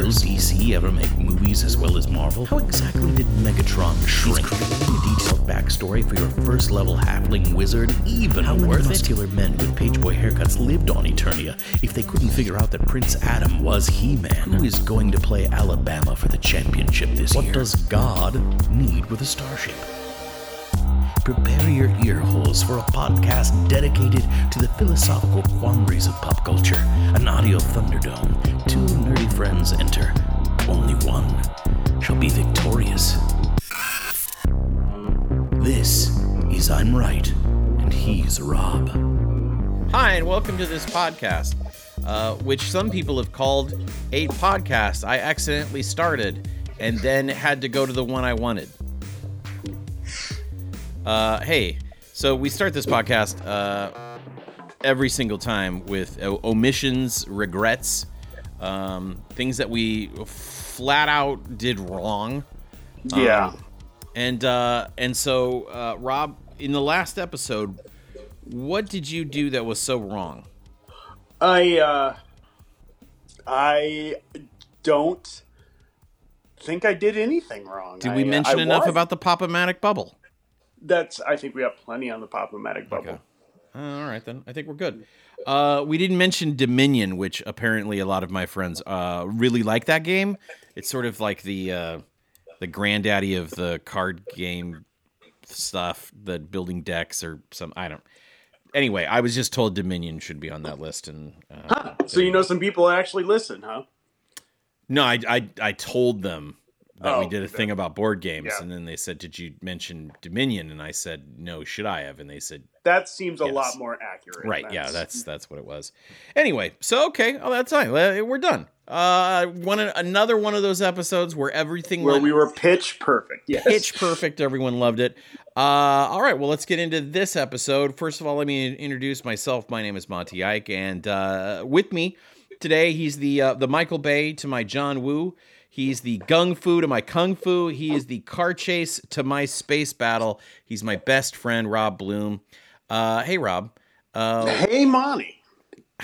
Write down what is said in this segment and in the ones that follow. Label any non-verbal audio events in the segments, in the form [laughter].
Will DC ever make movies as well as Marvel? How exactly did Megatron shrink? A detailed backstory for your first level halfling wizard even How many muscular men with pageboy haircuts lived on Eternia if they couldn't figure out that Prince Adam was He-Man? Who is going to play Alabama for the championship this what year? What does God need with a starship? prepare your ear holes for a podcast dedicated to the philosophical quandaries of pop culture. An audio thunderdome. Two nerdy friends enter. Only one shall be victorious. This is I'm Right, and he's Rob. Hi, and welcome to this podcast, uh, which some people have called a podcast I accidentally started and then had to go to the one I wanted. Uh, hey, so we start this podcast uh, every single time with omissions, regrets, um, things that we flat out did wrong. Yeah. Um, and uh, and so, uh, Rob, in the last episode, what did you do that was so wrong? I uh, I don't think I did anything wrong. Did we mention I enough was. about the Pop-O-Matic bubble? that's I think we have plenty on the Pop-O-Matic bubble. Okay. Uh, all right then, I think we're good. Uh, we didn't mention Dominion, which apparently a lot of my friends uh, really like that game. It's sort of like the uh, the granddaddy of the card game stuff, the building decks or some. I don't. Anyway, I was just told Dominion should be on that list, and uh, huh. so you know some people actually listen, huh? No, I I, I told them that oh, we did a thing about board games, yeah. and then they said, "Did you mention Dominion?" And I said, "No, should I have?" And they said, "That seems yes. a lot more accurate." Right? That's... Yeah, that's that's what it was. Anyway, so okay, oh, that's fine. We're done. Uh, one another one of those episodes where everything where we were pitch perfect. Yes, pitch perfect. Everyone loved it. Uh, all right, well, let's get into this episode. First of all, let me introduce myself. My name is Monty Ike, and uh, with me today, he's the uh, the Michael Bay to my John Woo. He's the gung fu to my kung fu. He is the car chase to my space battle. He's my best friend, Rob Bloom. Uh, hey, Rob. Uh, hey, Monty. [laughs]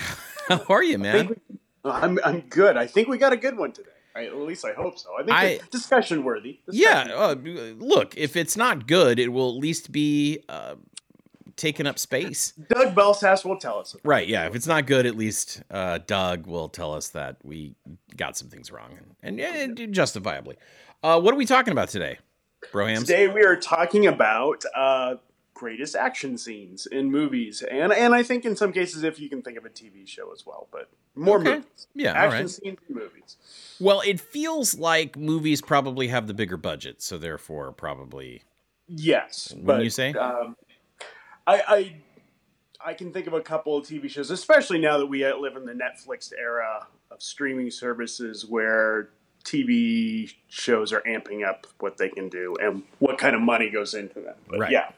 How are you, man? I'm I'm good. I think we got a good one today. at least I hope so. I think I, discussion worthy. Discussion yeah. Uh, look, if it's not good, it will at least be uh, taking up space. Doug Belsass will tell us. Right. Yeah. If it's not good, at least uh, Doug will tell us that we got some things wrong and, and, and justifiably. Uh, what are we talking about today, Brohams? Today we are talking about uh, greatest action scenes in movies, and and I think in some cases, if you can think of a TV show as well, but more okay. movies. Yeah. Action scenes in movies. Well, it feels like movies probably have the bigger budget, so therefore probably. Yes. When you say? Um, I, I I can think of a couple of TV shows, especially now that we live in the Netflix era of streaming services, where TV shows are amping up what they can do and what kind of money goes into them. But right. Yeah,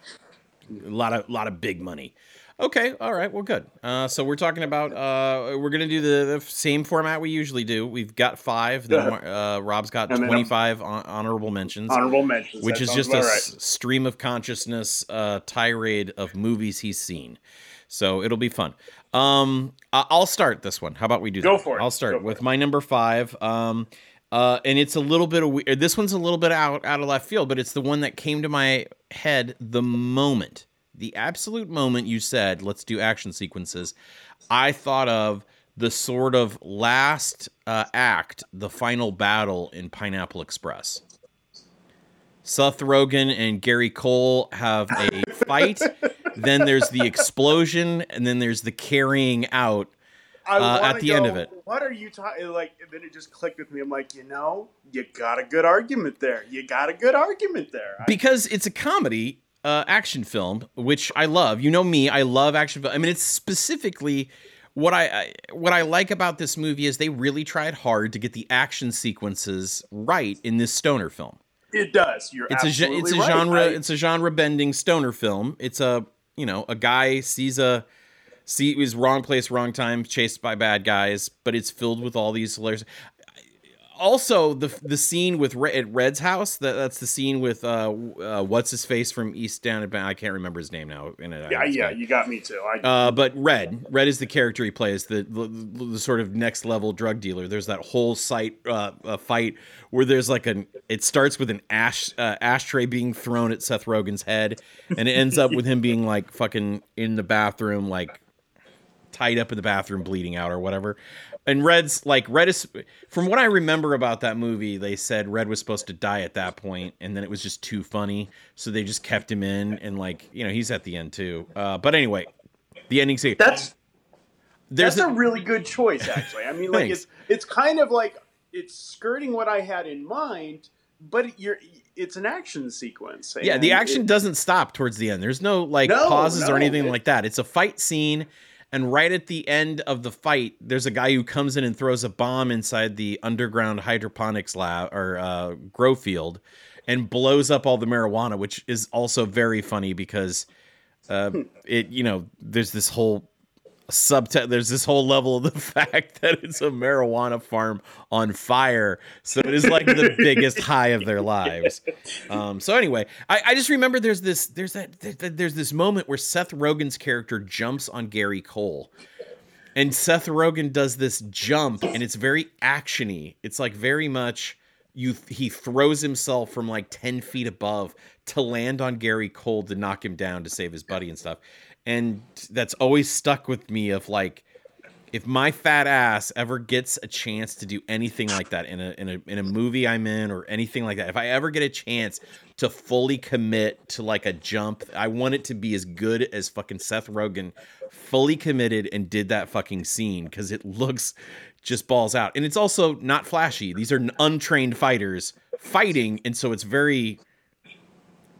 a lot of lot of big money. Okay, all right, well, good. Uh, so we're talking about uh, we're gonna do the, the, same format we usually do. We've got five. Then uh, Rob's got twenty five honorable mentions. Honorable mentions, which is just a right. stream of consciousness uh, tirade of movies he's seen. So it'll be fun. Um, I'll start this one. How about we do? Go that? for it. I'll start Go with my number five. Um, uh, and it's a little bit of weird. This one's a little bit out out of left field, but it's the one that came to my head the moment the absolute moment you said, let's do action sequences, I thought of the sort of last uh, act, the final battle in Pineapple Express. Seth Rogen and Gary Cole have a fight. [laughs] then there's the explosion, and then there's the carrying out uh, at the go, end of it. What are you talking? Like, and then it just clicked with me. I'm like, you know, you got a good argument there. You got a good argument there. Because it's a comedy, uh, action film, which I love. You know me, I love action film. I mean, it's specifically what I, I, what I like about this movie is they really tried hard to get the action sequences right in this stoner film. It does. You're it's a it's a right. genre I, it's a genre bending stoner film. It's a you know a guy sees a see is wrong place wrong time chased by bad guys, but it's filled with all these layers also the the scene with Red, at Red's house. That that's the scene with uh, uh what's his face from East Down. I can't remember his name now. In it, Yeah, yeah, you got me too. I, Uh, but Red, Red is the character he plays, the, the, the sort of next level drug dealer. There's that whole site uh, uh, fight where there's like an. It starts with an ash uh, ashtray being thrown at Seth Rogen's head, and it ends up with him being like fucking in the bathroom, like tied up in the bathroom, bleeding out or whatever. And Red's like Red is from what I remember about that movie, they said Red was supposed to die at that point, and then it was just too funny, so they just kept him in, and like you know he's at the end too. Uh, but anyway, the ending scene. that's There's that's a, a really good choice, actually. I mean, like it's it's kind of like it's skirting what I had in mind, but you're it's an action sequence. yeah, the action it- doesn't stop towards the end. There's no like No, pauses or anything it- like that. It's a fight scene, and right at the end of the fight, there's a guy who comes in and throws a bomb inside the underground hydroponics lab or uh, grow field, and blows up all the marijuana, which is also very funny because uh, it you know there's this whole subtext there's this whole level of the [laughs] fact that it's a marijuana farm on fire. So it is like the [laughs] biggest high of their lives. Um so anyway i, I just remember there's this there's that there's this moment where seth rogen's character jumps on gary cole. And seth rogen does this jump and it's very actiony. It's like very much you he throws himself from like 10 feet above to land on gary cole to knock him down to save his buddy and stuff and that's always stuck with me of like if my fat ass ever gets a chance to do anything like that in a in a in a movie I'm in or anything like that, if I ever get a chance to fully commit to like a jump, I want it to be as good as fucking Seth Rogen fully committed and did that fucking scene because it looks just balls out. And it's also not flashy. These are untrained fighters fighting, and so it's very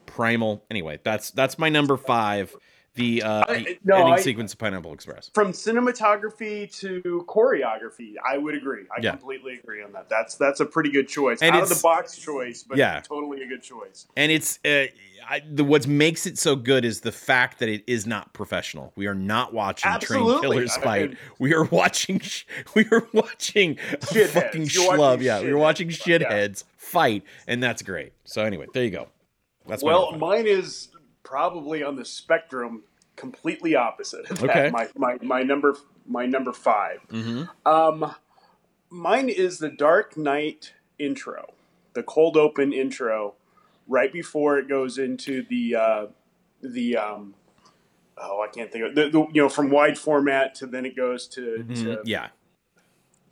primal. Anyway, that's that's my number five. The, uh, I- no, ending I- sequence of Pineapple Express. from cinematography to choreography, I would agree. I Yeah. completely agree on that. That's that's a pretty good choice. And Out of the box choice, but Yeah. totally a good choice. and it's uh, I, the what makes it so good is the fact that it is not professional. We are not watching Absolutely. killers I- fight. I- we are watching. [laughs] We are watching Shitheads. fucking schlub. watching yeah, we're watching fight, yeah. shitheads fight, and that's great. So anyway, there you go. That's Well, mine is probably on the spectrum, completely opposite. Of that. Okay. My, my my number my number 5 hmm Um, mine is the Dark Knight intro, the cold open intro, right before it goes into the uh, the um, oh I can't think of the, the you know from wide format to then it goes to, to Yeah,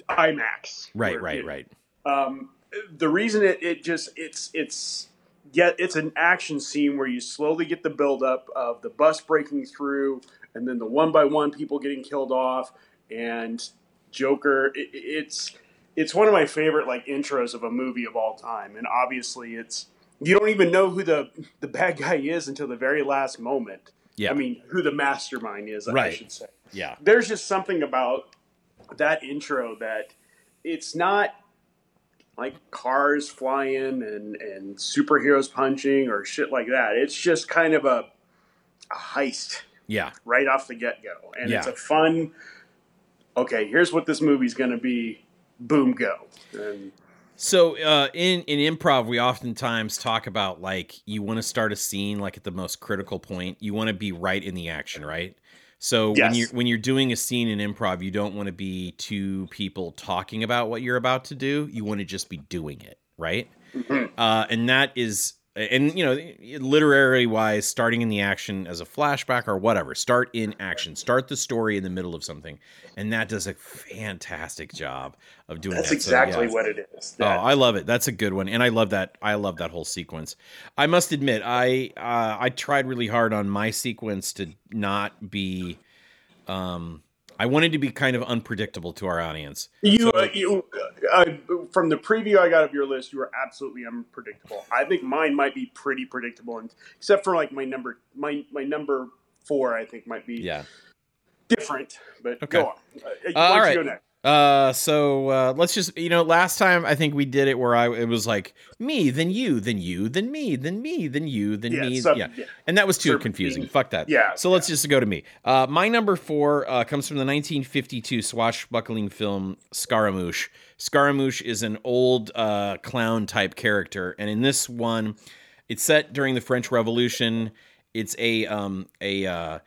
IMAX. right, right, it- right. um, the reason it, it just it's it's yet it's an action scene where you slowly get the buildup of the bus breaking through and then the one by one people getting killed off and Joker. It, it's it's one of my favorite like intros of a movie of all time, and obviously it's you don't even know who the the bad [laughs] guy is until the very last moment. Yeah, I mean, who the mastermind is, I should say yeah, there's just something about that intro that it's not like cars flying and, and superheroes punching or shit like that. It's just kind of a, a heist yeah. right off the get go. And it's a fun, okay, here's what this movie's going to be. Boom, go. And So uh, in in improv, we oftentimes talk about like you want to start a scene like at the most critical point. You want to be right in the action, right? So when you're when you're doing a scene in improv, you don't want to be two people talking about what you're about to do. You want to just be doing it, right? Mhm. Uh, and that is, and you know, literary wise, starting in the action as a flashback or whatever. Start in action. Start the story in the middle of something, and that does a fantastic job of doing that's that. So, exactly yeah. what it is. Oh, I love it. That's a good one, and I love that. I love that whole sequence. I must admit, I uh, I tried really hard on my sequence to not be. Um, I wanted to be kind of unpredictable to our audience. You, So- uh, you uh, from the preview I got of your list, you were absolutely unpredictable. I think mine might be pretty predictable, and, except for like my number, my my number four, I think might be Yeah. different. But Okay. go on. Uh, all you go? Uh, so uh, let's just you know, last time I think we did it where I it was like me, then you, then you, then me, then me, then you, then Yeah, me, some- yeah. yeah. and that was too confusing. being- Fuck that. yeah, So let's just go to me. Uh, my number four uh, comes from the 1952 swashbuckling film Scaramouche. Scaramouche is an old uh, clown type character, and in this one, it's set during the French Revolution. It's a um, a uh,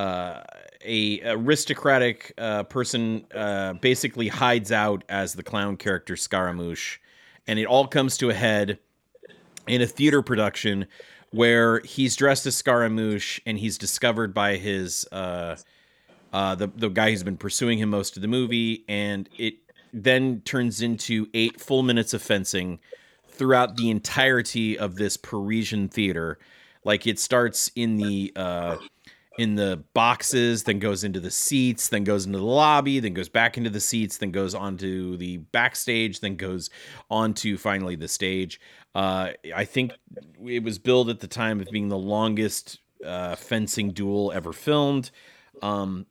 uh, a aristocratic uh, person uh, basically hides out as the clown character Scaramouche, and it all comes to a head in a theater production where he's dressed as Scaramouche and he's discovered by his uh, uh, the the guy who's been pursuing him most of the movie, and it then turns into eight full minutes of fencing throughout the entirety of this Parisian theater. Like it starts in the uh, in the boxes, then goes into the seats, then goes into the lobby, then goes back into the seats, then goes onto the backstage, then goes onto finally the stage. Uh, I think it was billed at the time of being the longest uh, fencing duel ever filmed. Um,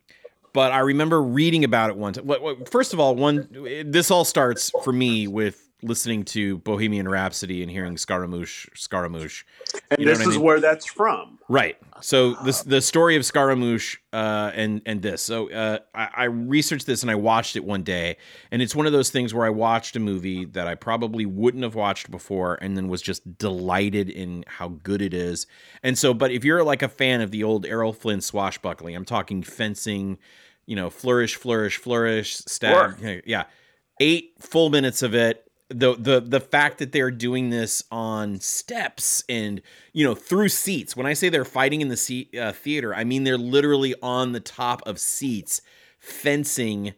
but I remember reading about it once. First of all, one this all starts for me with listening to Bohemian Rhapsody and hearing Scaramouche, Scaramouche. And You know this what I is mean? where that's from. Right. So this the story of Scaramouche uh, and and this. So uh, I, I researched this and I watched it one day, and it's one of those things where I watched a movie that I probably wouldn't have watched before, and then was just delighted in how good it is. And so, but if you're like a fan of the old Errol Flynn swashbuckling, I'm talking fencing, you know, flourish, flourish, flourish, stab, yeah, eight full minutes of it the the the fact that they're doing this on steps and you know through seats when i say they're fighting in the seat uh, theater i mean they're literally on the top of seats fencing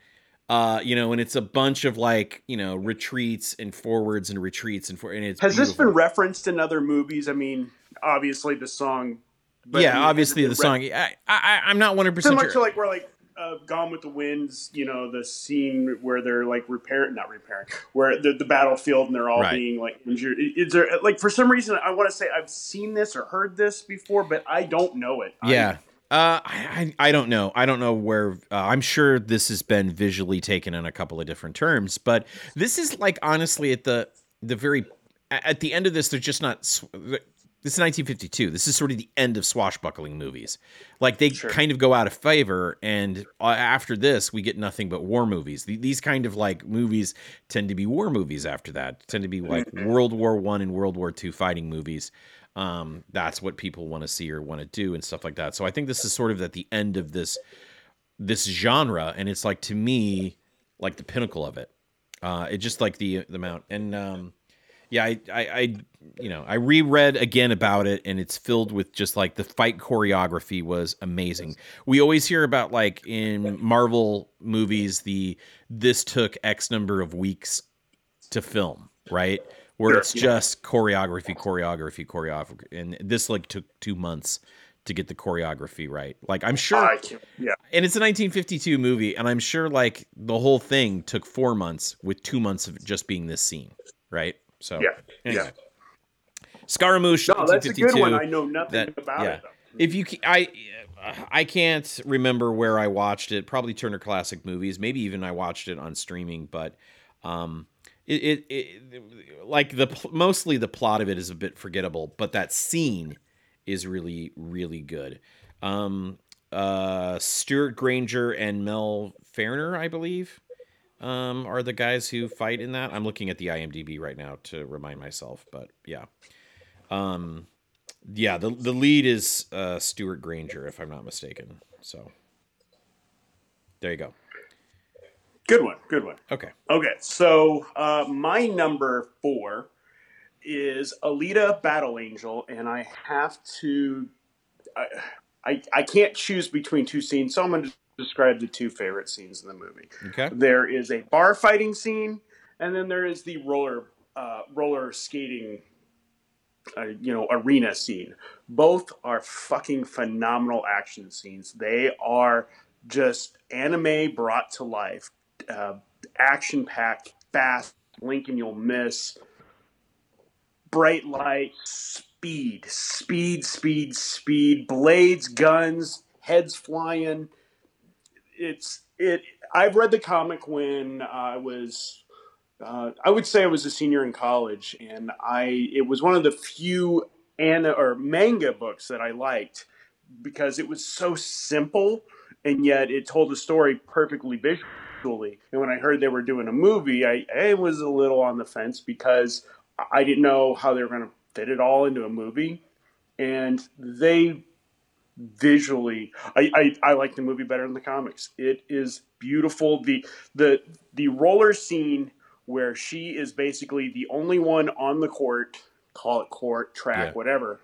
uh you know and it's a bunch of like you know retreats and forwards and retreats and for and it's Has this been referenced in other movies? I mean, obviously the song. yeah obviously the song I, I i'm not 100% Similar sure to like where like uh, Gone with the Winds, you know, the scene where they're like repairing, not repairing, where the, the battlefield and they're all Right. being like injured. Is there like for some reason I want to say I've seen this or heard this before, but I don't know it. I- Yeah. Uh, I, I I don't know. I don't know where. Uh, I'm sure this has been visually taken in a couple of different terms, but this is like honestly at the the very at the end of this, they're just not. This is 1952. This is sort of the end of swashbuckling movies. Like they Sure. kind of go out of favor, and uh, after this, we get nothing but war movies. These kind of like movies tend to be war movies. After that, tend to be like World War One and World War Two fighting movies um, that's what people want to see or want to do and stuff like that. So I think this is sort of at the end of this this genre, and it's like to me like the pinnacle of it. Uh, it just like the the amount and um, yeah, I, I I you know I reread again about it, and it's filled with just like the fight choreography was amazing. We always hear about like in Marvel movies the this took X number of weeks to film, right? Where Sure, it's yeah. just choreography, choreography, choreography, and this like took two months to get the choreography right. Like I'm sure, yeah. and it's a 1952 movie, and I'm sure like the whole thing took four months with two months of just being this scene, right? So Yeah, anyway. yeah. Scaramouche, No, that's a good one. I know nothing that- about yeah. it. Though. If you, I, I can't remember where I watched it. Probably Turner Classic Movies. Maybe even I watched it on streaming. But, um, it, it, it like the mostly the plot of it is a bit forgettable. But that scene is really really good. Um, uh, Stewart Granger and Mel Ferrer, I believe, um, are the guys who fight in that. I'm looking at the IMDb right now to remind myself. But yeah. Um, yeah, the the lead is uh, Stewart Granger, if I'm not mistaken. So there you go. Good one. Good one. Okay. Okay, so uh, my number four is Alita Battle Angel, and I have to. I, I, I can't choose between two scenes, so I'm going to describe the two favorite scenes in the movie. Okay. There is a bar fighting scene, and then there is the roller uh, roller skating, you know, arena scene. Both are fucking phenomenal action scenes. They are just anime brought to life, uh, action packed, fast. Lincoln, you'll miss. Bright light, speed, speed, speed, speed. Blades, guns, heads flying. It's it. I've read the comic when I was, uh, I would say I was a senior in college, and I it was one of the few anna or manga books that I liked because it was so simple and yet it told the story perfectly visually. And when I heard they were doing a movie, I, I was a little on the fence because I didn't know how they were going to fit it all into a movie, and they visually I, I, I like the movie better than the comics. It is beautiful. The the the roller scene where she is basically the only one on the court call it court track Yeah. whatever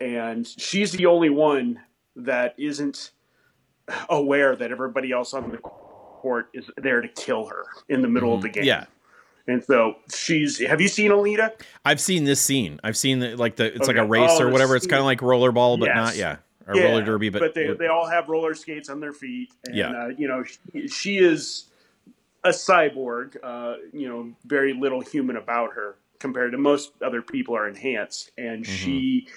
and she's the only one that isn't aware that everybody else on the court is there to kill her in the middle of the game Mm-hmm. Yeah. and so she's have you seen Alita I've seen this scene. I've seen the, like the it's like a race Oh, or whatever. It's kind of like rollerball, but Yes. not yeah, or Yeah, roller derby, but, they, they all have roller skates on their feet. And, Yeah. uh, you know, she, she is a cyborg. Uh, you know, very little human about her compared to most other people are enhanced, and Mm-hmm. she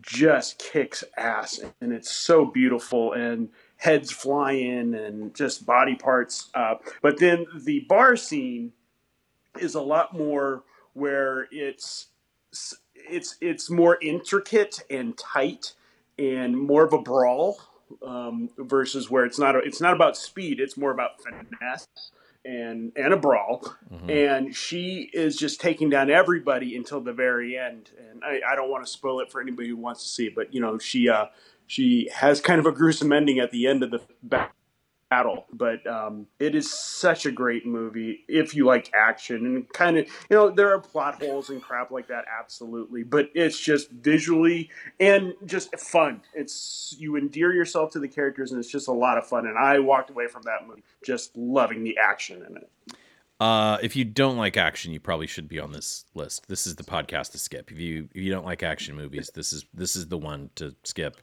just kicks ass, and it's so beautiful and. Heads flying and just body parts. Uh, but then the bar scene is a lot more where it's it's it's more intricate and tight and more of a brawl um, versus where it's not a, it's not about speed it's more about finesse and and a brawl Mhm. and she is just taking down everybody until the very end and I, I don't want to spoil it for anybody who wants to see it but you know she uh she has kind of a gruesome ending at the end of the ba- battle but um, it is such a great movie if you like action and kind of you know there are plot holes and crap like that absolutely but it's just visually and just fun it's you endear yourself to the characters and it's just a lot of fun and i walked away from that movie just loving the action in it Uh, if you don't like action, you probably should be on this list. This is the podcast to skip. If you if you don't like action movies, this is this is the one to skip.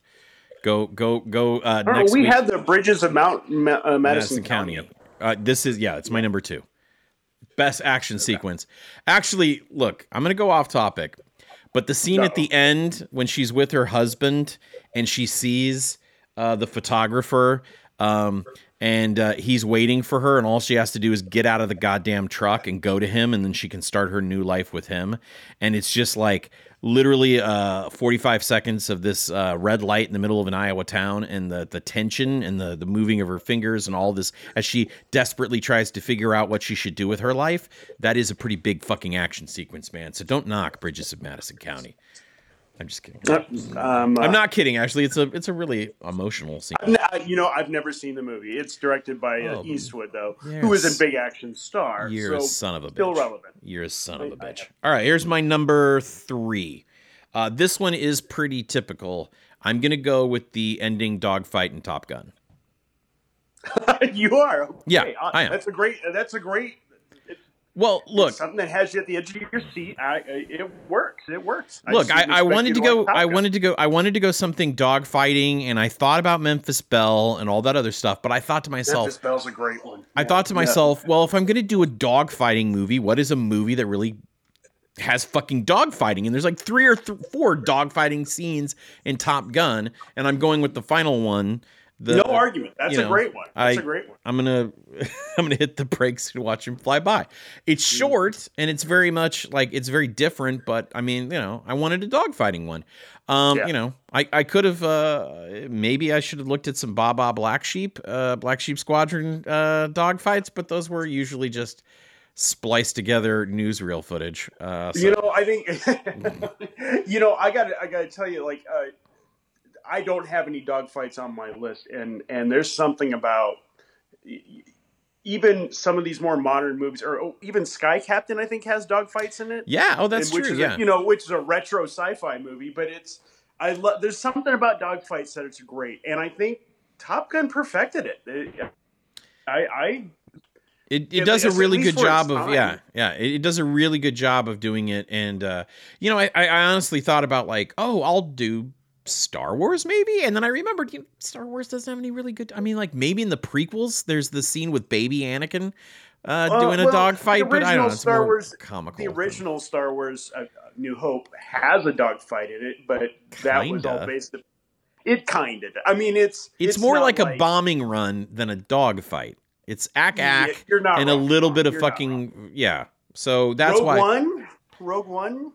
Go go go. Uh, I don't know, we week, had the bridges of mount Ma- uh, madison, Madison county, County. Uh, this is yeah, it's my number two. Best action sequence. Actually, look, I'm gonna go off topic, but the scene at the end when she's with her husband and she sees uh, the photographer, um, and uh, he's waiting for her, and all she has to do is get out of the goddamn truck and go to him, and then she can start her new life with him. And it's just like literally uh, 45 seconds of this uh, red light in the middle of an Iowa town, and the the tension and the the moving of her fingers and all this as she desperately tries to figure out what she should do with her life. That is a pretty big fucking action sequence, man. So don't knock Bridges of Madison County. I'm just kidding. um, uh, I'm not kidding. Actually, it's a it's a really emotional scene. I've you know, I've never seen the movie. It's directed by uh, Oh, Eastwood, though, who is a big action star. You're so a son of a bitch. still relevant. You're a son of a bitch. All right, here's my number three. Uh, this one is pretty typical. I'm gonna go with the ending dogfight in Top Gun. [laughs] you are. Okay. Yeah, Uh, I am. That's a great. That's a great. It's Well, look, something that has you at the edge of your seat. I, I- it works. It works. look. just I, I wanted to go. I wanted to go. I wanted to go something dogfighting, and I thought about Memphis Belle and all that other stuff. But I thought to myself, Memphis Belle's a great one. I Yeah. thought to Yeah. myself, well, if I'm going to do a dogfighting movie, what is a movie that really has fucking dogfighting? And there's like three or th- four dogfighting scenes in Top Gun, and I'm going with the final one. The, no argument. That's you a great one. That's I- a great one. I'm gonna [laughs] I'm gonna hit the brakes and watch him fly by. It's Mm. short and it's very much like it's very different, but I mean, you know, I wanted a dogfighting one. Um, Yeah. you know, I, I could have uh maybe I should have looked at some Baa Baa Black Sheep, uh Black Sheep Squadron uh dogfights, but those were usually just spliced together newsreel footage. Uh so, [laughs] [laughs] You know, I think. you know, I got. to I got to tell you, like, uh, I don't have any dogfights on my list, and and there's something about even some of these more modern movies, or oh, even Sky Captain, I think has dogfights in it. yeah, oh that's and which true. Is Yeah. a, you know, which is a retro sci-fi movie, but it's I love. There's something about dogfights that it's great, and I think Top Gun perfected it. It- I, I It, it Yeah, does a really good job of yeah yeah it, it does a really good job of doing it and uh you know I, I honestly thought about like oh I'll do Star Wars maybe and then I remembered you know, Star Wars doesn't have any really good I mean like maybe in the prequels there's the scene with baby Anakin uh Uh, doing a well, dog the fight but I don't know it's Star Wars- comical the original Star Wars uh, New Hope has a dogfight in it, but that was all Kinda. based. It kind of. I mean, it's it's, more not like, a bombing run than a dog fight It's ack ack and a little bit of fucking yeah. So that's Rogue why One, Rogue One.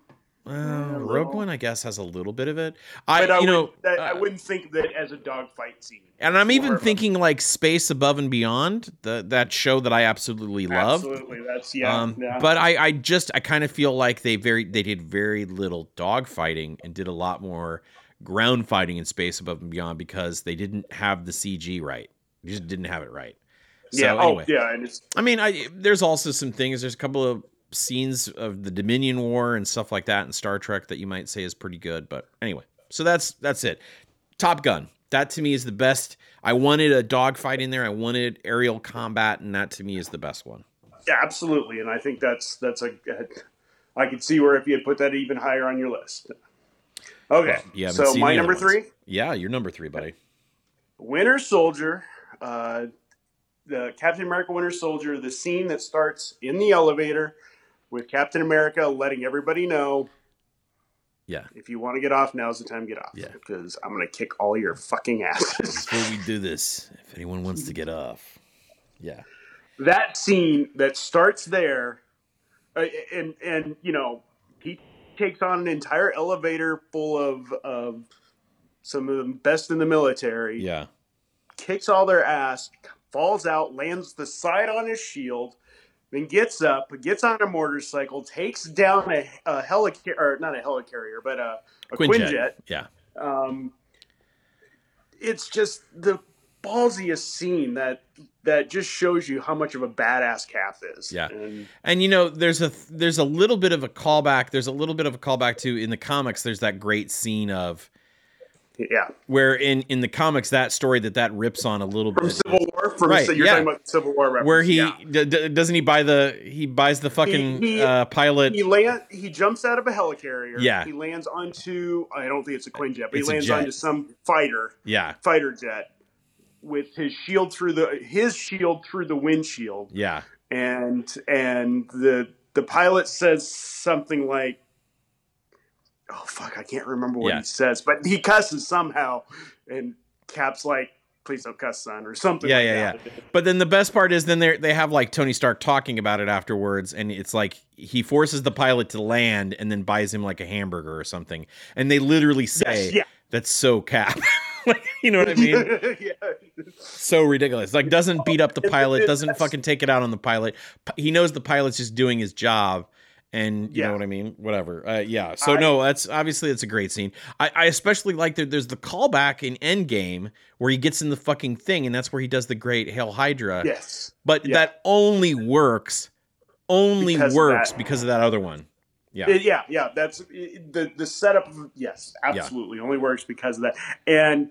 Uh, Rogue. One, I guess, has a little bit of it. I, But I, you know, that, I uh, wouldn't think that as a dogfight scene. and I'm even thinking like Space Above and Beyond, the, that show that I absolutely love. Absolutely, that's yeah. um, yeah. But I, I just, I kind of feel like they very, they did very little dogfighting and did a lot more ground fighting in Space Above and Beyond because they didn't have the CG right. They just didn't have it right. So yeah, anyway, oh yeah, and it's I mean, I there's also some things. There's a couple of scenes of the Dominion War and stuff like that in Star Trek that you might say is pretty good. But anyway, so that's that's it. Top Gun. That to me is the best. I wanted a dogfight in there. I wanted aerial combat, and that to me is the best one. yeah, absolutely, and I think that's that's a. I could see where if you had put that even higher on your list. Okay, You haven't so my number ones. three, Yeah, you're number three, buddy. Winter Soldier, uh, the Captain America Winter Soldier, the scene that starts in the elevator with Captain America letting everybody know Yeah. if you want to get off, now's the time to get off. Yeah. Because I'm going to kick all your fucking asses. Before we do this, [laughs] if anyone wants to get off, yeah, that scene that starts there, uh, and, and, you know, he takes on an entire elevator full of, of some of the best in the military. yeah, kicks all their ass, falls out, lands the side on his shield, then gets up, gets on a motorcycle, takes down a, a helicarrier, or not a helicarrier, but a, a Quinjet. yeah, Um, it's just the ballsiest scene that that just shows you how much of a badass Cap is. Yeah. And And you know, there's a there's a little bit of a callback. There's a little bit of a callback to in the comics. There's that great scene of yeah. where in in the comics that story that that rips on a little From bit Civil War, from Right, so you're yeah. talking about Civil War reference. where he yeah. d- d- doesn't he buy the he buys the fucking He- he- uh, pilot he land he jumps out of a helicarrier. Yeah. He lands onto I don't think it's a Quinjet, but It's he lands onto some fighter yeah fighter jet with his shield through the his shield through the windshield, yeah and and the the pilot says something like, "Oh fuck, I can't remember what Yeah. he says," but he cusses somehow, and Cap's like, "Please don't cuss, son," or something. Yeah, like yeah, that. but then the best part is then they they have like Tony Stark talking about it afterwards and it's like he forces the pilot to land and then buys him like a hamburger or something and they literally say Yes, yeah. that's so cap [laughs] like, you know what I mean [laughs] yeah. so ridiculous. Like doesn't beat up the pilot, doesn't fucking take it out on the pilot. He knows the pilot's just doing his job, and you Yeah. know what I mean. Whatever. Uh, yeah. So I- no, that's obviously it's a great scene. I, I especially like that. There's the callback in Endgame where he gets in the fucking thing, and that's where he does the great Hail Hydra. Yes. But yeah. that only works, only Because works that. because of that other one. Yeah. It- yeah, yeah. That's it- the the setup. Of, yes, absolutely, only works because of that. And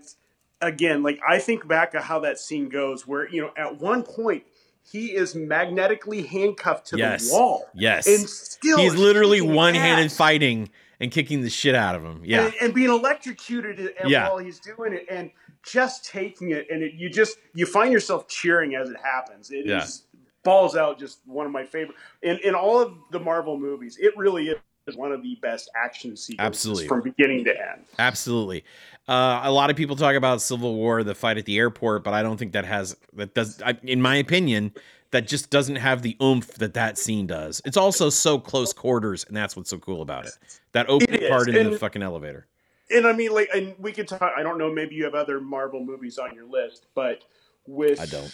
again, like I think back at how that scene goes, where you know at one point he is magnetically handcuffed to Yes. the wall, yes. and still He's literally one-handed fighting and kicking the shit out of him. Yeah. and, and being electrocuted Yeah. while he's doing it, and just taking it, and it, you just you find yourself cheering as it happens. It is Yeah. balls out, just one of my favorite in in all of the Marvel movies. It really is one of the best action sequences Absolutely. from beginning to end. Absolutely. Uh, a lot of people talk about Civil War, the fight at the airport, but I don't think that has that does. I, in my opinion, that just doesn't have the oomph that that scene does. It's also so close quarters, and that's what's so cool about it. That opening It part in the fucking elevator. And I mean, like, and we could talk. I don't know. Maybe you have other Marvel movies on your list, but with I don't.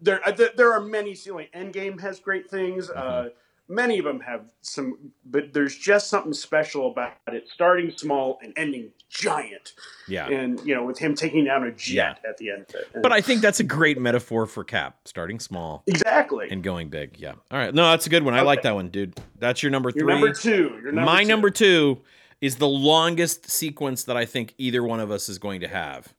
There, uh, there, are many. Like Endgame has great things. Mm-hmm. Uh, many of them have some, but there's just something special about it. Starting small and ending giant, Yeah. and you know, with him taking down a jet at the end of it. And- But I think that's a great metaphor for Cap, starting small exactly. and going big. Yeah. All right. No, that's a good one. I like that one, dude. That's your number Your three. number two. Your number My two. number two is the longest sequence that I think either one of us is going to have.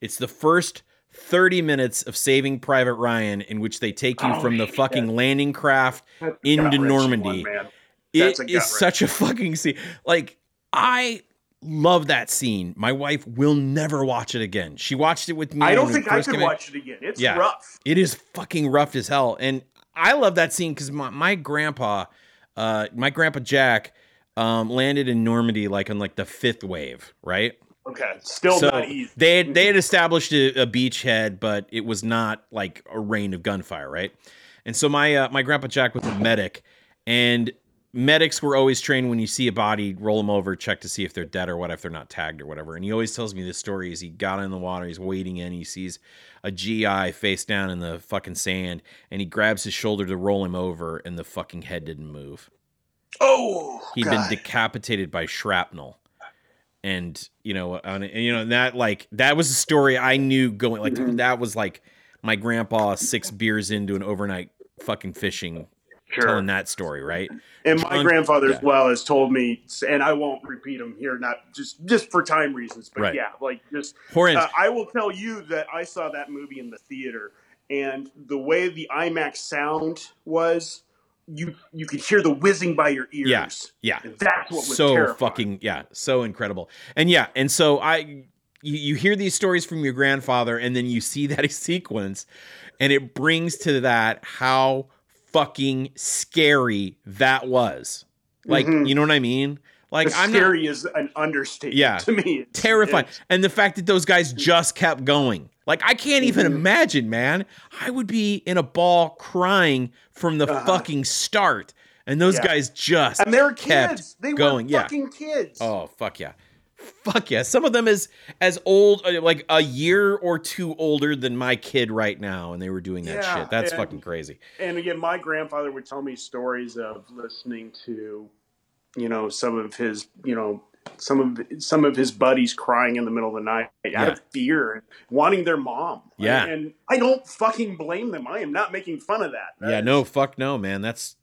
It's the first 30 minutes of Saving Private Ryan, in which they take you Oh, from the fucking landing craft into Normandy. one. It is such a fucking scene. Like, I love that scene. My wife will never watch it again. She watched it with me. I don't think I could watch it again. It's Yeah. rough. It is fucking rough as hell. And I love that scene because my, my grandpa, uh, my grandpa Jack, um, landed in Normandy like on like the fifth wave, right? Okay, still so not easy. they had, they had established a, a beachhead, but it was not like a rain of gunfire, right? And so my uh, my grandpa Jack was a medic, and medics were always trained when you see a body, roll them over, check to see if they're dead or what, if they're not tagged or whatever. And he always tells me this story: is he got in the water, he's wading in, he sees a GI face down in the fucking sand, and he grabs his shoulder to roll him over, and the fucking head didn't move. Oh, He'd God. been decapitated by shrapnel. And you know, on, and, you know that like that was a story I knew going like Mhm. that was like my grandpa six beers into an overnight fucking fishing sure. telling that story, right? And my grandfather yeah. as well has told me, and I won't repeat them here, not just just for time reasons, but Right. yeah, like just. Uh, I will tell you that I saw that movie in the theater, and the way the IMAX sound was, you you could hear the whizzing by your ears. Yeah, yeah. And that's what was so terrifying. fucking yeah, so incredible. And yeah, and so I you, you hear these stories from your grandfather and then you see [laughs] that sequence and it brings to that how fucking scary that was. Like, Mhm. you know what I mean? Like The I'm not scary is an understatement Yeah. [laughs] to me. It's- terrified. it's- And the fact that those guys just kept going. Like I can't even Mhm. imagine, man. I would be in a ball crying from the Uh-huh. fucking start. And those Yeah. guys just and they were kept kids. They going, were yeah. fucking kids. Oh fuck yeah, fuck yeah! Some of them is as old, uh, like a year or two older than my kid right now, and they were doing that Yeah, shit. That's and- fucking crazy. and again, my grandfather would tell me stories of listening to, you know, some of his, you know, some of some of his buddies crying in the middle of the night out Yeah. of fear, wanting their mom. Yeah. and I don't fucking blame them. I am not making fun of that. That yeah, is- no, fuck no, man. That's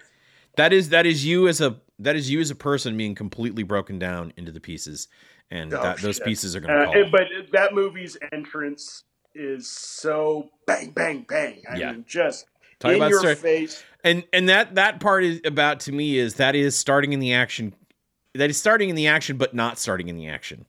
[laughs] that is that is you as a that is you as a person being completely broken down into the pieces, and Oh, that, those pieces are gonna Uh, call. but that movie's entrance is so bang, bang, bang. I Yeah. mean, just Talk in your story- face. and and that that part is about to me is that is starting in the action that is starting in the action but not starting in the action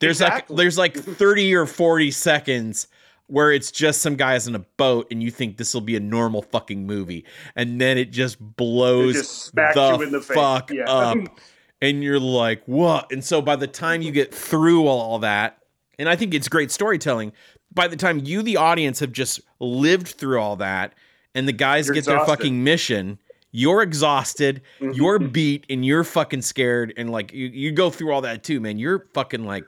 there's Exactly. like there's like [laughs] 30 or 40 seconds where it's just some guys in a boat and you think this will be a normal fucking movie and then it just blows It just the you in the face. fuck Yeah. up [laughs] and you're like what and so by the time you get through all that and i think it's great storytelling by the time you the audience have just lived through all that and the guys You're get their fucking mission you're exhausted Mhm. you're beat and you're fucking scared and like you, you go through all that too man you're fucking like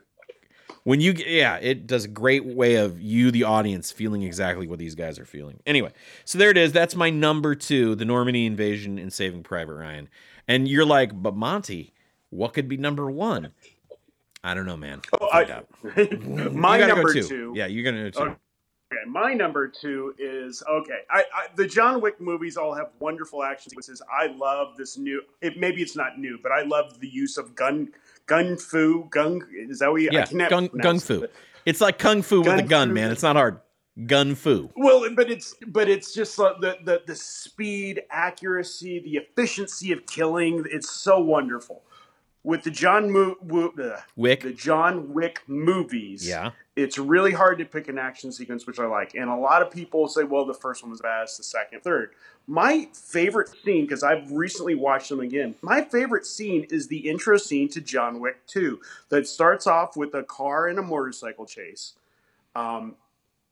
when you yeah it does a great way of you the audience feeling exactly what these guys are feeling anyway so there it is that's my number two the normandy invasion and saving private ryan and you're like but monty what could be number one i don't know man Oh, I- [laughs] my number go two. yeah you're gonna go two. Okay. Okay, my number two is okay. I, I the John Wick movies all have wonderful action sequences. I love this new. It maybe it's not new, but I love the use of gun, gun fu, gun. Is that what you? I yeah gung, pronounce gung fu it. it's like kung fu with a Gun gun fu. man it's not hard gun fu Well, but it's but it's just like the the the speed, accuracy, the efficiency of killing. It's so wonderful. With the John Mo- Wo- uh, wick the John Wick movies, yeah it's really hard to pick an action sequence which I like. And a lot of people say, well, the first one was best, the second, third. My favorite scene, because I've recently watched them again, my favorite scene is the intro scene to John Wick 2 that starts off with a car and a motorcycle chase. Um,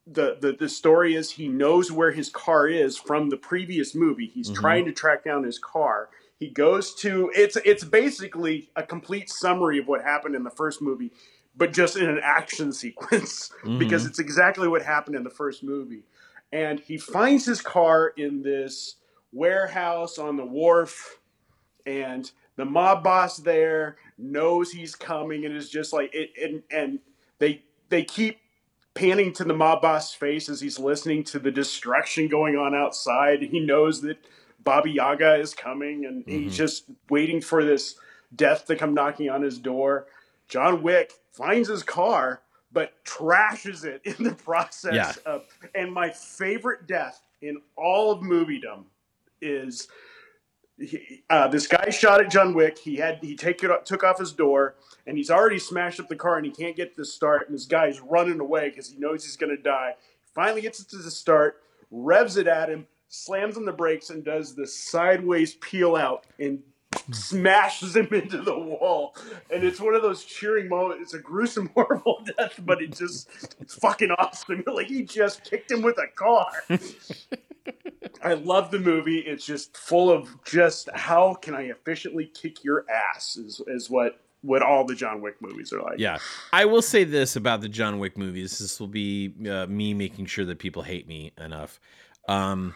the, the, the story is he knows where his car is from the previous movie. He's Mhm. trying to track down his car. He goes to it's it's basically a complete summary of what happened in the first movie, but just in an action [laughs] sequence because Mhm. it's exactly what happened in the first movie. And he finds his car in this warehouse on the wharf, and the mob boss there knows he's coming and is just like it. And, and they they keep panning to the mob boss face as he's listening to the destruction going on outside. He knows that Baba Yaga is coming, and he's Mhm. just waiting for this death to come knocking on his door. John Wick finds his car, but trashes it in the process. Yeah. Of, and my favorite death in all of moviedom is he, uh, this guy shot at John Wick. He had he take it took off his door, and he's already smashed up the car, and he can't get to the start. And this guy's running away because he knows he's going to die. Finally gets it to the start, revs it at him, slams on the brakes, and does the sideways peel out and smashes him [laughs] into the wall, and it's one of those cheering moments. It's a gruesome, [laughs] horrible death, but it just it's fucking awesome. [laughs] Like he just kicked him with a car. I love the movie. It's just full of just how can I efficiently kick your ass is is what what all the John Wick movies are like. Yeah, I will say this about the John Wick movies. This will be uh, me making sure that people hate me enough. Um,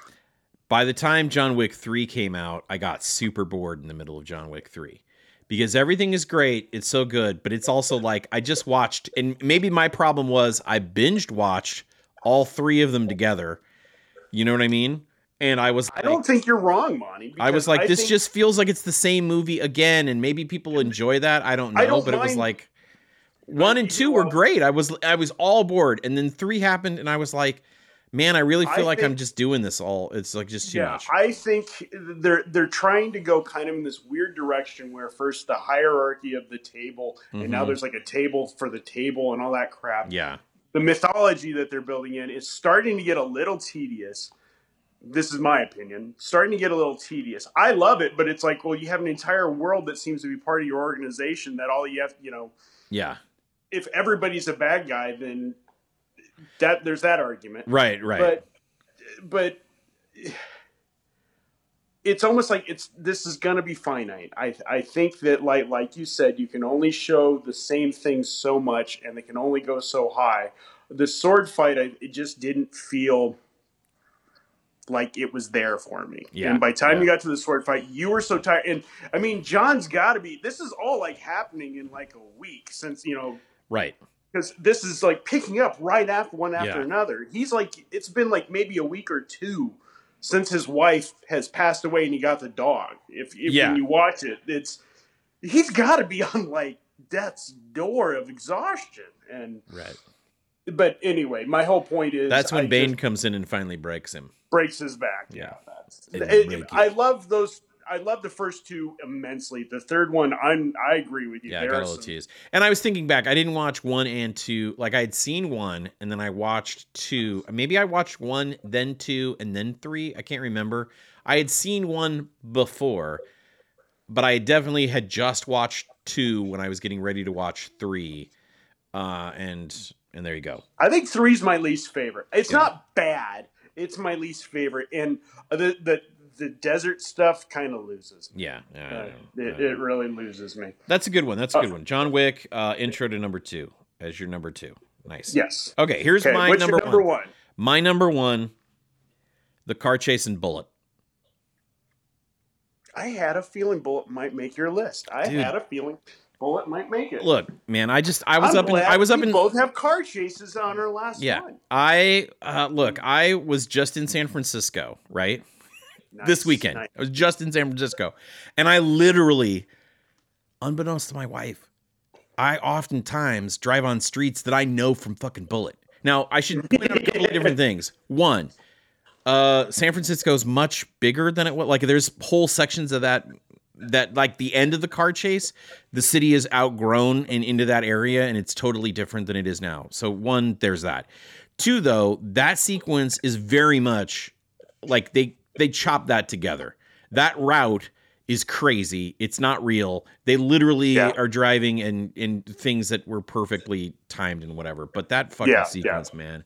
by the time John Wick 3 came out, I got super bored in the middle of John Wick 3 because everything is great. It's so good, but it's also like I just watched, and maybe my problem was I binged watched all three of them together. You know what I mean? And I was Like, I don't think you're wrong, Monty. I was like, this think- just feels like it's the same movie again, and maybe people enjoy that. I don't know, I don't but it was like one and two were uh, great. I was I was all bored, and then three happened, and I was like, man, I really feel I like I'm just doing this all. It's like just too yeah, much. I think they're they're trying to go kind of in this weird direction where first the hierarchy of the table, and now Mhm. there's like a table for the table and all that crap. yeah, The mythology that they're building in is starting to get a little tedious. This is my opinion. Starting to get a little tedious. I love it, but it's like, well, you have an entire world that seems to be part of your organization. That all you have, you know, yeah, if everybody's a bad guy, then that there's that argument. right, right. but but it's almost like it's this is going to be finite i i think that like like you said you can only show the same things so much and they can only go so high the sword fight I, it just didn't feel like it was there for me Yeah, and by the time yeah. you got to the sword fight you were so tired and i mean john's got to be this is all like happening in like a week since you know right. Because this is like picking up right after one after Yeah. another. He's like, it's been like maybe a week or two since his wife has passed away and he got the dog. If, if Yeah. when you watch it, it's he's got to be on like death's door of exhaustion. And Right. but anyway, my whole point is That's when I Bane comes in and finally breaks him. breaks his back. Yeah. it- I love those. I love the first two immensely. The third one, I'm I agree with you. Yeah, I got a little some-. And I was thinking back, I didn't watch one and two. Like I had seen one, and then I watched two. Maybe I watched one, then two, and then three. I can't remember. I had seen one before, but I definitely had just watched two when I was getting ready to watch three. Uh, and and there you go. I think three's my least favorite. It's Yeah. not bad. It's my least favorite, and the the the desert stuff kind of loses. me. Yeah, yeah, Uh, I it, know. it really loses me. that's a good one. That's a good one. John Wick, uh, intro to number two as your number two. Nice. Yes. Okay, here's Okay. my number, number one. one? My number one, the car chasing Bullitt. I had a feeling Bullitt might make your list. I Dude. had a feeling Bullitt might make it. Look, man, I just I was I'm up in I was up in both have car chases on our last yeah. one. I uh, look, I was just in San Francisco, right? This weekend. nice. I was just in San Francisco. And I literally, unbeknownst to my wife, I oftentimes drive on streets that I know from fucking Bullitt. Now, I should point out a couple of different [laughs] things. One, uh, San is much bigger than it was. Like, there's whole sections of that that like the end of the car chase the city is outgrown and into that area and it's totally different than it is now so one there's that two though that sequence is very much like they they chop that together. That route is crazy. It's not real. They literally Yeah. are driving in in things that were perfectly timed and whatever. But that fucking Yeah, yeah. sequence man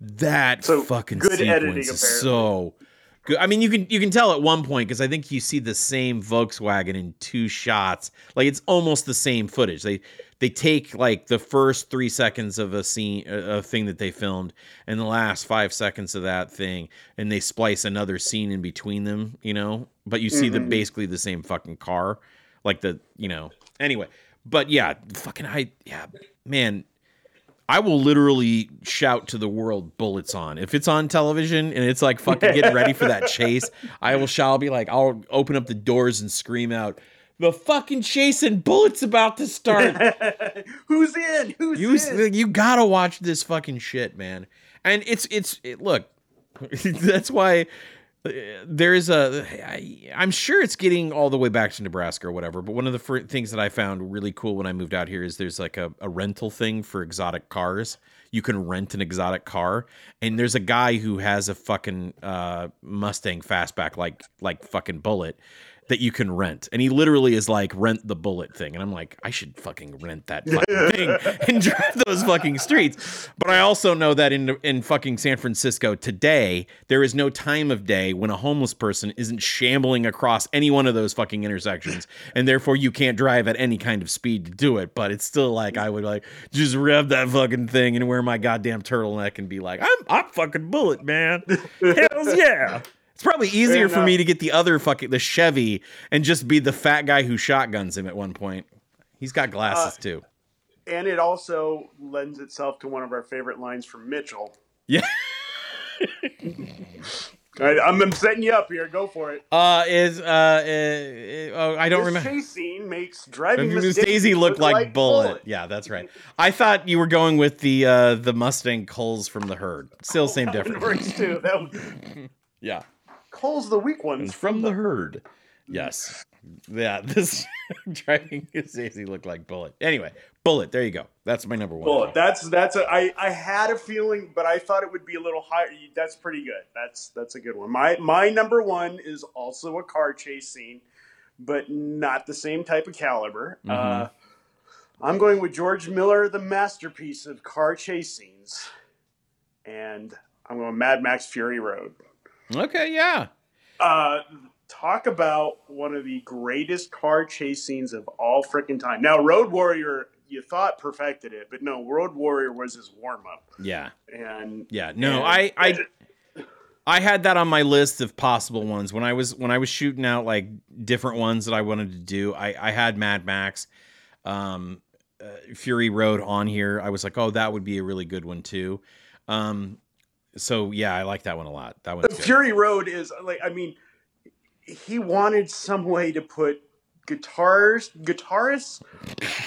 that So, fucking good sequence editing, is so good. I mean you can you can tell at one point because i think you see the same volkswagen in two shots. Like it's almost the same footage. They they take like the first three seconds of a scene a a thing that they filmed and the last five seconds of that thing and they splice another scene in between them you know but you see the Mhm. basically the same fucking car like the you know anyway but yeah fucking i yeah man I will literally shout to the world Bullitt's on. If it's on television and it's like fucking getting ready for that [laughs] chase, I will shout, I'll be like, I'll open up the doors and scream out, the fucking chase and Bullitt's about to start. [laughs] Who's in? Who's You in? you gotta watch this fucking shit, man. And it's it's it, look, [laughs] that's why uh, there's a. I, I'm sure it's getting all the way back to Nebraska or whatever. But one of the fir- things that I found really cool when I moved out here is there's like a, a rental thing for exotic cars. you can rent an exotic car, and there's a guy who has a fucking uh, Mustang fastback like like fucking Bullitt that you can rent, and he literally is like rent the Bullitt thing, and I'm like, I should fucking rent that fucking thing and [laughs] drive those fucking streets. But I also know that in in fucking San Francisco today, there is no time of day when a homeless person isn't shambling across any one of those fucking intersections, and therefore you can't drive at any kind of speed to do it. But it's still like I would like just rev that fucking thing and wear my goddamn turtleneck and be like, I'm I'm fucking Bullitt, man. [laughs] Hells yeah. It's probably easier for me to get the other fucking the Chevy and just be the fat guy who shotguns him at one point. He's got glasses Uh, too. And it also lends itself to one of our favorite lines from Mitchell. Yeah. [laughs] All right, I'm, I'm setting you up here. Go for it. Uh, is uh, uh, uh, oh, I don't this remember. chase scene makes driving Miss Daisy looked like, Bullitt. Yeah, that's right. I thought you were going with the uh the Mustang Coles from the herd. Still same [laughs] difference. works too. That was, [laughs] Yeah. Cole's the weak ones. From the herd. Yes. Yeah, [laughs] this [laughs] driving Miss Daisy looked like Bullitt. Anyway, Bullitt. There you go. That's my number one. Bullitt. That's that's a. I I had a feeling, but I thought it would be a little higher. That's pretty good. That's that's a good one. My my number one is also a car chase scene, but not the same type of caliber. Mm-hmm. Uh, I'm going with George Miller, the masterpiece of car chase scenes, and I'm going Mad Max Fury Road. Okay, yeah. Uh, talk about one of the greatest car chase scenes of all freaking time. Now, Road Warrior, you thought perfected it, but no, Road Warrior was his warm up, Yeah. and Yeah. No, and- I I I had that on my list of possible ones when I was when I was shooting out like different ones that I wanted to do. I I had Mad Max, um, uh, Fury Road on here. I was like, oh, that would be a really good one too. Um, so yeah, I like that one a lot. That one. Fury Road is like, I mean, he wanted some way to put guitars, guitarists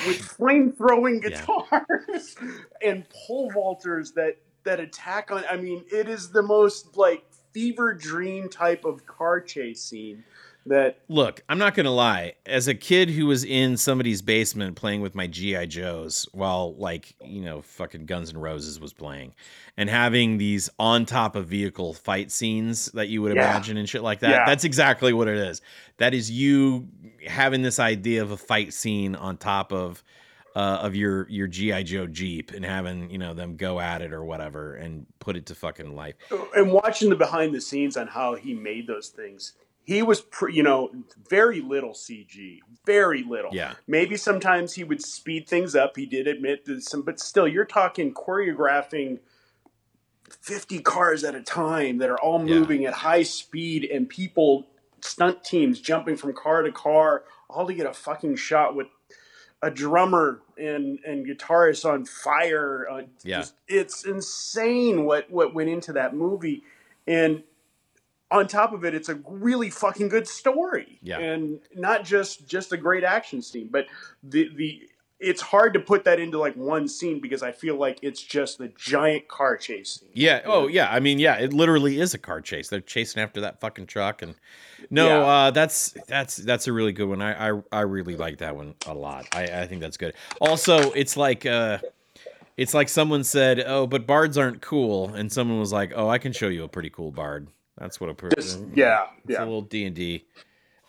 with [laughs] flame throwing Yeah. guitars [laughs] and pole vaulters that that attack on. I mean, it is the most like fever dream type of car chase scene that Look, I'm not gonna lie. As a kid who was in somebody's basement playing with my GI Joes while like you know fucking Guns N' Roses was playing, and having these on top of vehicle fight scenes that you would Yeah. imagine and shit like that. Yeah. That's exactly what it is. That is you having this idea of a fight scene on top of. Uh, of your your GI Joe Jeep and having you know them go at it or whatever and put it to fucking life. and watching the behind the scenes on how he made those things he was pre, you know very little cg very little Yeah. maybe sometimes he would speed things up he did admit that some but still you're talking choreographing 50 cars at a time that are all Yeah. moving at high speed and people stunt teams jumping from car to car all to get a fucking shot with a drummer and and guitarist on fire. Uh, Yeah. just- it's insane what what went into that movie, and on top of it, it's a really fucking good story. Yeah. and not just just a great action scene, but the the. It's hard to put that into like one scene because I feel like it's just the giant car chase scene. Yeah. Oh, yeah. I mean, yeah. It literally is a car chase. They're chasing after that fucking truck, and no, Yeah. uh, that's that's that's a really good one. I I, I really like that one a lot. I, I think that's good. Also, it's like uh, it's like someone said, "Oh, but bards aren't cool," and someone was like, "Oh, I can show you a pretty cool bard." That's what a per- Just, yeah, it's yeah. a little D and D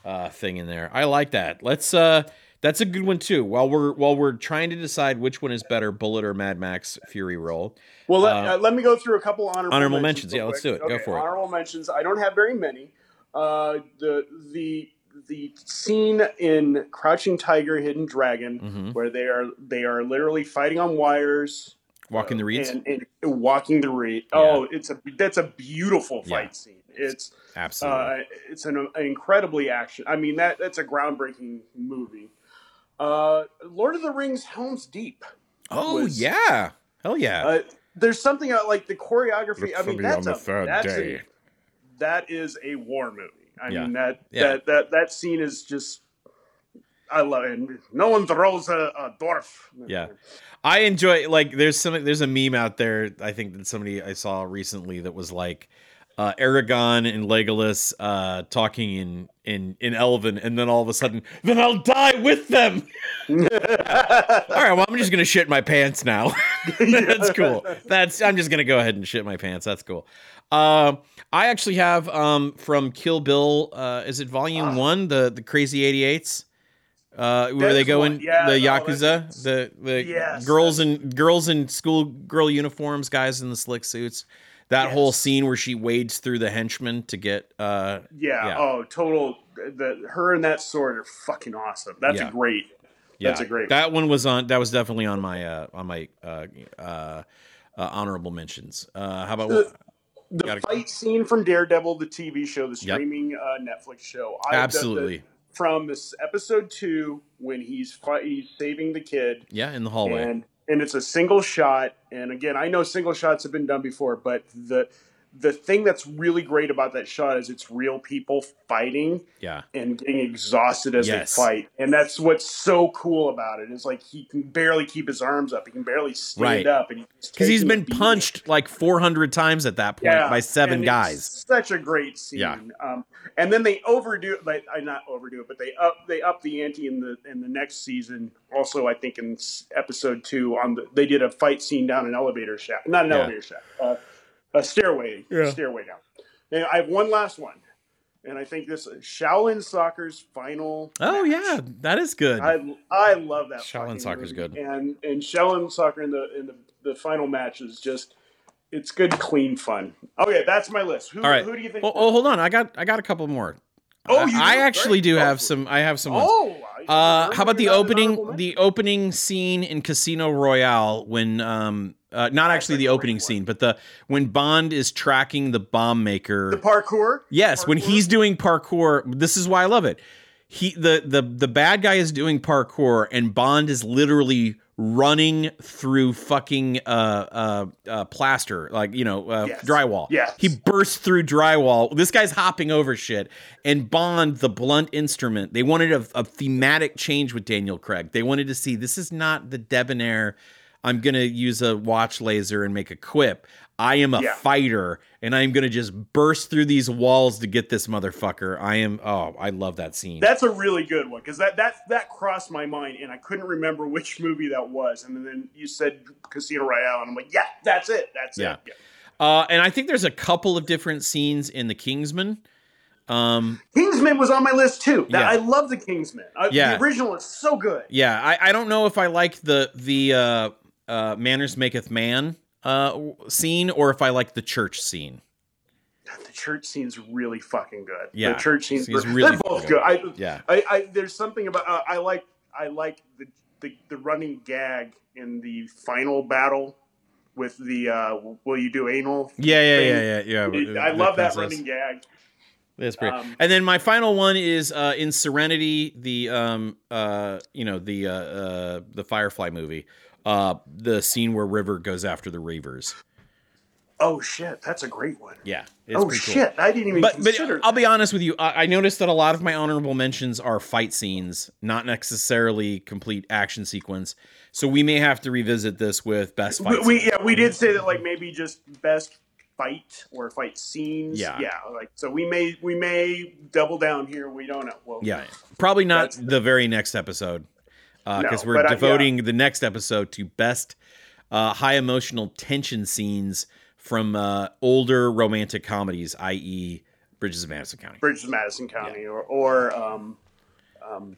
uh, thing in there. I like that. Let's. uh That's a good one too. While we're while we're trying to decide which one is better, Bullitt or Mad Max Fury Road. Well, let, Uh, uh, let me go through a couple honorable, honorable mentions. mentions. Yeah, let's do it. Go for it. Honorable mentions. I don't have very many. Uh, the the the scene in Crouching Tiger, Hidden Dragon, Mhm. where they are they are literally fighting on wires, Walking the reeds. and, and walking the reed. Oh, it's a that's a beautiful fight Yeah. scene. It's Absolutely. uh, it's an, an incredibly action. I mean that that's a groundbreaking movie. Uh, Lord of the Rings: Helm's Deep. oh was- yeah. Hell yeah. Uh, there's something about like the choreography. I mean, that's a that's a, that is a war movie. I Yeah. mean that Yeah. that that that scene is just. I love it. No one throws a, a dwarf. Yeah. I enjoy like there's some there's a meme out there I think that somebody I saw recently that was like uh, Aragorn and Legolas uh, talking in in in Elven, and then all of a sudden, then I'll die with them. [laughs] all right, well, I'm just gonna shit my pants now. [laughs] That's cool. That's I'm just gonna go ahead and shit my pants. That's cool. Um, I actually have um from Kill Bill. Uh, is it Volume One, the the Crazy 88s? Uh, where they go one. in Yeah, the no, yakuza, that's- the the Yes, girls in girls in school girl uniforms, guys in the slick suits. That whole scene where she wades through the henchmen to get uh Yeah. Yeah. Oh, total. The her and that sword are fucking awesome. That's Yeah. a great. yeah That's a great. that one was on that was definitely on my uh on my uh uh, uh honorable mentions. Uh how about The- the gotta- fight scene from Daredevil, the TV show, the Yep. streaming uh, Netflix show. I- the- the- absolutely from this episode two when he's fight, he's saving the kid, yeah in the hallway and and it's a single shot. And again, I know single shots have been done before, but the the thing that's really great about that shot is it's real people fighting yeah and getting exhausted as Yes. they fight. And that's what's so cool about it. Is like he can barely keep his arms up. He can barely stand Right. up, and because he's taking been punched like 400 times at that point Yeah, by seven and guys. Such a great scene. Yeah. Um, and then they overdo it. Like, not overdo it, but they up they up the ante in the in the next season. Also, I think in episode two, on the they did a fight scene down an elevator shaft, not an Yeah. elevator shaft, uh, a stairway, Yeah. stairway down. And I have one last one, and I think this is Shaolin Soccer's final. Oh match. yeah, that is good. I I love that. Shaolin fucking Soccer's movie. good. and and Shaolin Soccer in the in the, the final match is just it's good, clean fun. Okay, that's my list. Who, All right. who do you think? oh, oh, hold on, I got I got a couple more. Oh, I- you I actually do have for some. I have some. ones. Oh, Uh, how about the gonna have an opening the opening scene in Casino Royale when um uh, not actually the opening scene but the when Bond is tracking the bomb maker the parkour. Yes, when Parkour? he's doing parkour, this is why I love it. He the the the bad guy is doing parkour and Bond is literally running through fucking uh uh, uh plaster like you know uh, Yes. drywall. Yes. He bursts through drywall. This guy's hopping over shit. And Bond, the blunt instrument, they wanted a, a thematic change with Daniel Craig. They wanted to see this is not the debonair. I'm gonna use a watch laser and make a quip. I am a Yeah. fighter, and I'm gonna just burst through these walls to get this motherfucker. I am. Oh, I love that scene. That's a really good one because that that that crossed my mind and I couldn't remember which movie that was. And then you said Casino Royale, and I'm like, yeah, that's it. That's Yeah. it. uh, and I think there's a couple of different scenes in the Kingsman. Um, Kingsman was on my list too. That, Yeah. I love the Kingsman. I, Yeah. The original is so good. Yeah, I, I don't know if I like the the uh, uh, manners maketh man uh, scene or if I like the church scene. The church scene's really fucking good. Yeah. the church scene's Scene's they're really [laughs] both fucking good. I, Yeah, I, I there's something about uh, I like I like the, the the running gag in the final battle with the uh, will you do anal? yeah, yeah, thing. yeah, yeah, yeah. I love that running gag. That's great. Um, and then my final one is uh, in Serenity, the um uh you know the uh, uh the Firefly movie, uh the scene where River goes after the Reavers. Oh shit, that's a great one. Yeah, oh pretty cool. shit, I didn't even But but. I'll be honest with you, I, I noticed that a lot of my honorable mentions are fight scenes, not necessarily complete action sequence. So we may have to revisit this with best we, fight. we scene. yeah we did say that like maybe just best fight or fight scenes. Yeah. yeah. Like so we may we may double down here. We don't know. Well, Yeah, probably not That's- the very next episode, because No, we're but, uh, yeah. devoting the next episode to best uh, high emotional tension scenes from uh, older romantic comedies, i.e., Bridges of Madison County. Bridges of Madison County or or um um.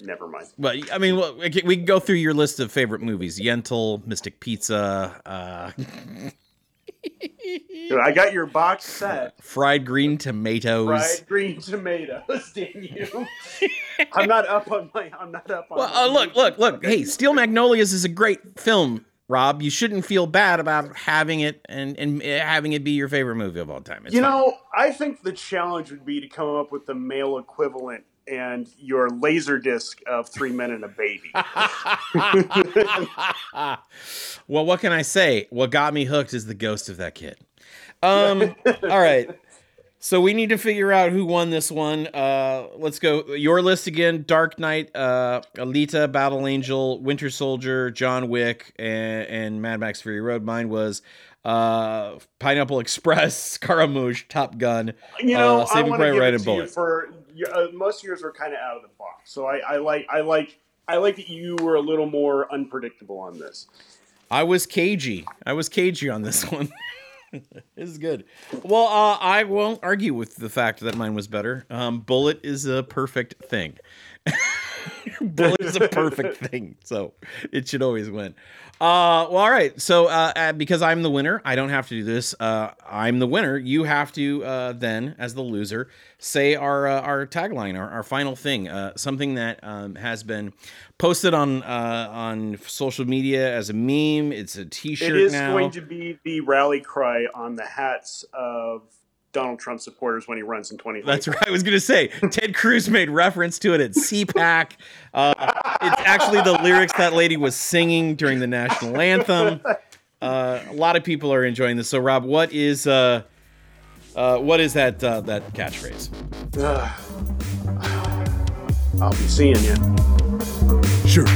Never mind. Well, I mean, well, we can we can go through your list of favorite movies: Yentl, Mystic Pizza, uh, I got your box set. Fried Green Tomatoes. Fried green tomatoes. [laughs] Damn you! [laughs] I'm not up on my. I'm not up on. Well, uh, look, look, look. Hey, Steel Magnolias is a great film, Rob. You shouldn't feel bad about having it and and having it be your favorite movie of all time. It's you fine. know, I think the challenge would be to come up with the male equivalent and your laser disc of Three Men and a Baby. [laughs] [laughs] well, what can I say? What got me hooked is the ghost of that kid. Um, [laughs] all right. So we need to figure out who won this one. Uh, let's go. Your list again: Dark Knight, uh, Alita, Battle Angel, Winter Soldier, John Wick, and, and Mad Max Fury Road. Mine was uh, Pineapple Express, [laughs] Scaramouche, Top Gun, You know, uh, Saving Private Ryan and Bullitt. for uh, most years were kind of out of the box. So I, I like I like I like that you were a little more unpredictable on this. I was cagey. I was cagey on this [laughs] one. this is good. Well, uh, I won't argue with the fact that mine was better. Um, Bullitt is a perfect thing. [laughs] [laughs] Bullitt is a perfect [laughs] thing, so it should always win. Uh, well, all right. So, uh, uh, because I'm the winner, I don't have to do this. Uh, I'm the winner. You have to uh, then, as the loser, say our uh, our tagline, our, our final thing, uh, something that um, has been posted on uh, on social media as a meme. It's a T-shirt It is now. going to be the rally cry on the hats of Donald Trump supporters when he runs in 2020. That's right. I was going to say Ted Cruz made reference to it at CPAC. Uh, it's actually the lyrics that lady was singing during the national anthem. Uh, a lot of people are enjoying this. So, Rob, what is uh, uh, what is that uh, that catchphrase? I'll be seeing you. Sure.